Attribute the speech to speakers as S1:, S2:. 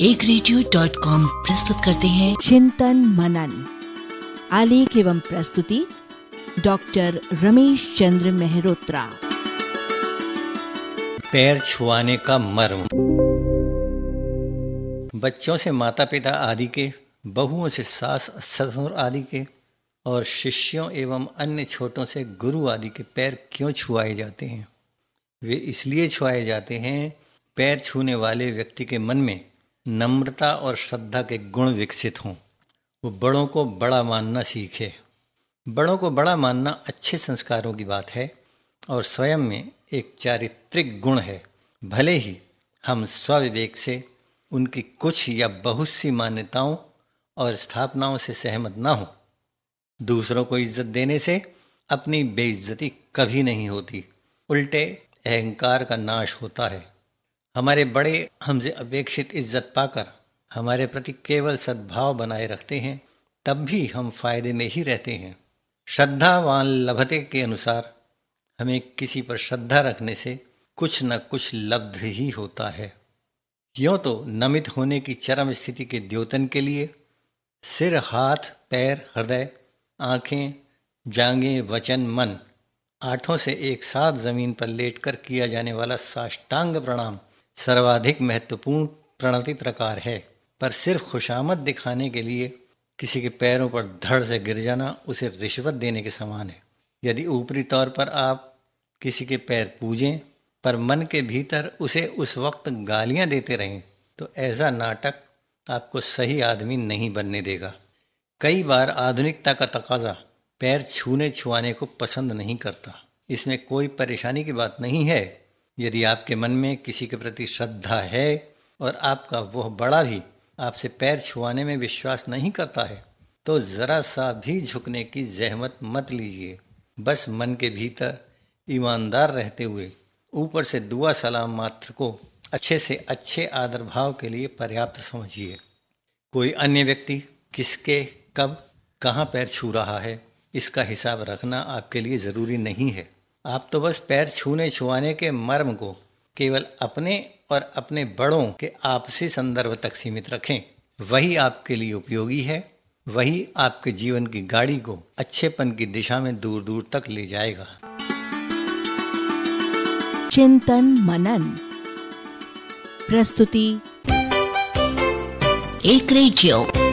S1: एक radio dot com प्रस्तुत करते हैं।
S2: चिंतन मनन आलेख एवं प्रस्तुति डॉक्टर रमेश चंद्र मेहरोत्रा।
S3: पैर छुआने का मर्म। बच्चों से माता पिता आदि के बहुओं से सास ससुर आदि के और शिष्यों एवं अन्य छोटों से गुरु आदि के पैर क्यों छुआए जाते हैं? वे इसलिए छुआए जाते हैं पैर छूने वाले व्यक्ति के मन में नम्रता और श्रद्धा के गुण विकसित हों। वो बड़ों को बड़ा मानना सीखे। बड़ों को बड़ा मानना अच्छे संस्कारों की बात है और स्वयं में एक चारित्रिक गुण है। भले ही हम स्वविवेक से उनकी कुछ या बहुत सी मान्यताओं और स्थापनाओं से सहमत ना हो। दूसरों को इज़्ज़त देने से अपनी बेइज्जती कभी नहीं होती। उल्टे अहंकार का नाश होता है। हमारे बड़े हमसे अपेक्षित इज़्ज़त पाकर हमारे प्रति केवल सद्भाव बनाए रखते हैं, तब भी हम फ़ायदे में ही रहते हैं। श्रद्धावान लभते के अनुसार हमें किसी पर श्रद्धा रखने से कुछ न कुछ लब्ध ही होता है। यूँ तो नमित होने की चरम स्थिति के द्योतन के लिए सिर, हाथ, पैर, हृदय, आँखें जांगे वचन, मन, आठों से एक साथ ज़मीन पर लेटकर किया जाने वाला साष्टांग प्रणाम सर्वाधिक महत्वपूर्ण प्रणति प्रकार है। पर सिर्फ़ खुशामद दिखाने के लिए किसी के पैरों पर धड़ से गिर जाना उसे रिश्वत देने के समान है। यदि ऊपरी तौर पर आप किसी के पैर पूजें, पर मन के भीतर उसे उस वक्त गालियाँ देते रहें तो ऐसा नाटक आपको सही आदमी नहीं बनने देगा। कई बार आधुनिकता का तकाजा पैर छूने छुआने को पसंद नहीं करता। इसमें कोई परेशानी की बात नहीं है यदि आपके मन में किसी के प्रति श्रद्धा है और आपका वह बड़ा भी आपसे पैर छुआने में विश्वास नहीं करता है तो ज़रा सा भी झुकने की जहमत मत लीजिए। बस मन के भीतर ईमानदार रहते हुए ऊपर से दुआ सलाम मात्र को अच्छे से अच्छे आदर भाव के लिए पर्याप्त समझिए। कोई अन्य व्यक्ति किसके कब कहाँ पैर छू रहा है, इसका हिसाब रखना आपके लिए ज़रूरी नहीं है। आप तो बस पैर छूने छुआने के मर्म को केवल अपने और अपने बड़ों के आपसी संदर्भ तक सीमित रखें। वही आपके लिए उपयोगी है, वही आपके जीवन की गाड़ी को अच्छेपन की दिशा में दूर दूर तक ले जाएगा।
S2: चिंतन मनन। प्रस्तुति,
S1: एक रेडियो।